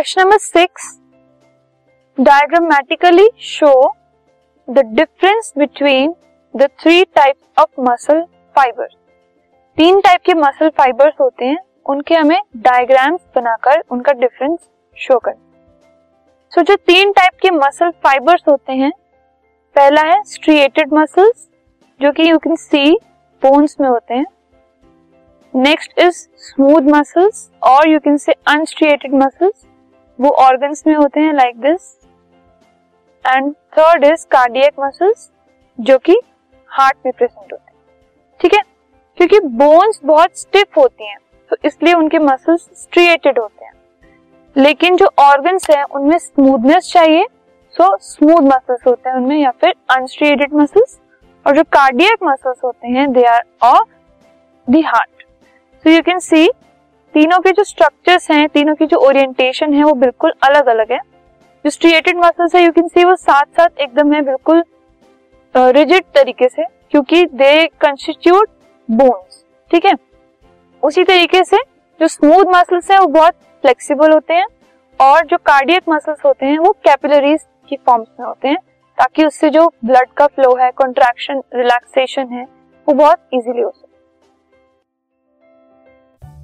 Question number six diagrammatically show the difference between the three types of muscle fibre तीन type के muscle fibres होते हैं उनके हमें डायग्राम्स बनाकर उनका डिफरेंस शो कर। सो so, जो तीन टाइप के मसल फाइबर्स होते हैं पहला है स्ट्रिएटेड मसल्स जो कि यू कैन सी बोन्स में होते हैं। नेक्स्ट इज़ स्मूथ मसल्स और you can say unstriated muscles वो ऑर्गन्स में होते हैं like this and third is cardiac muscles जो कि हार्ट में प्रेजेंट होते हैं. ठीक है? क्योंकि बोन्स बहुत स्टिफ होती हैं तो इसलिए उनके मसल्स स्ट्रिएटेड होते हैं. लेकिन जो ऑर्गन्स हैं, उनमें स्मूथनेस चाहिए सो स्मूथ मसल्स होते हैं उनमें, या फिर अनस्ट्रिएटेड मसल्स और जो कार्डियक मसल्स होते हैं they are of the heart so you can see तीनों के जो स्ट्रक्चर्स हैं तीनों की जो ओरिएंटेशन है वो बिल्कुल अलग अलग है। जो स्ट्रिएटेड मसल्स है यू कैन सी वो साथ साथ एकदम है बिल्कुल रिजिड uh, तरीके से क्योंकि दे कंस्टिट्यूट बोन्स ठीक है? उसी तरीके से जो स्मूथ मसल्स हैं वो बहुत फ्लेक्सिबल होते हैं और जो कार्डियक मसल्स होते हैं वो कैपिलरीज की फॉर्म्स में होते हैं ताकि उससे जो ब्लड का फ्लो है कॉन्ट्रैक्शन रिलैक्सेशन है वो बहुत इजीली हो सके।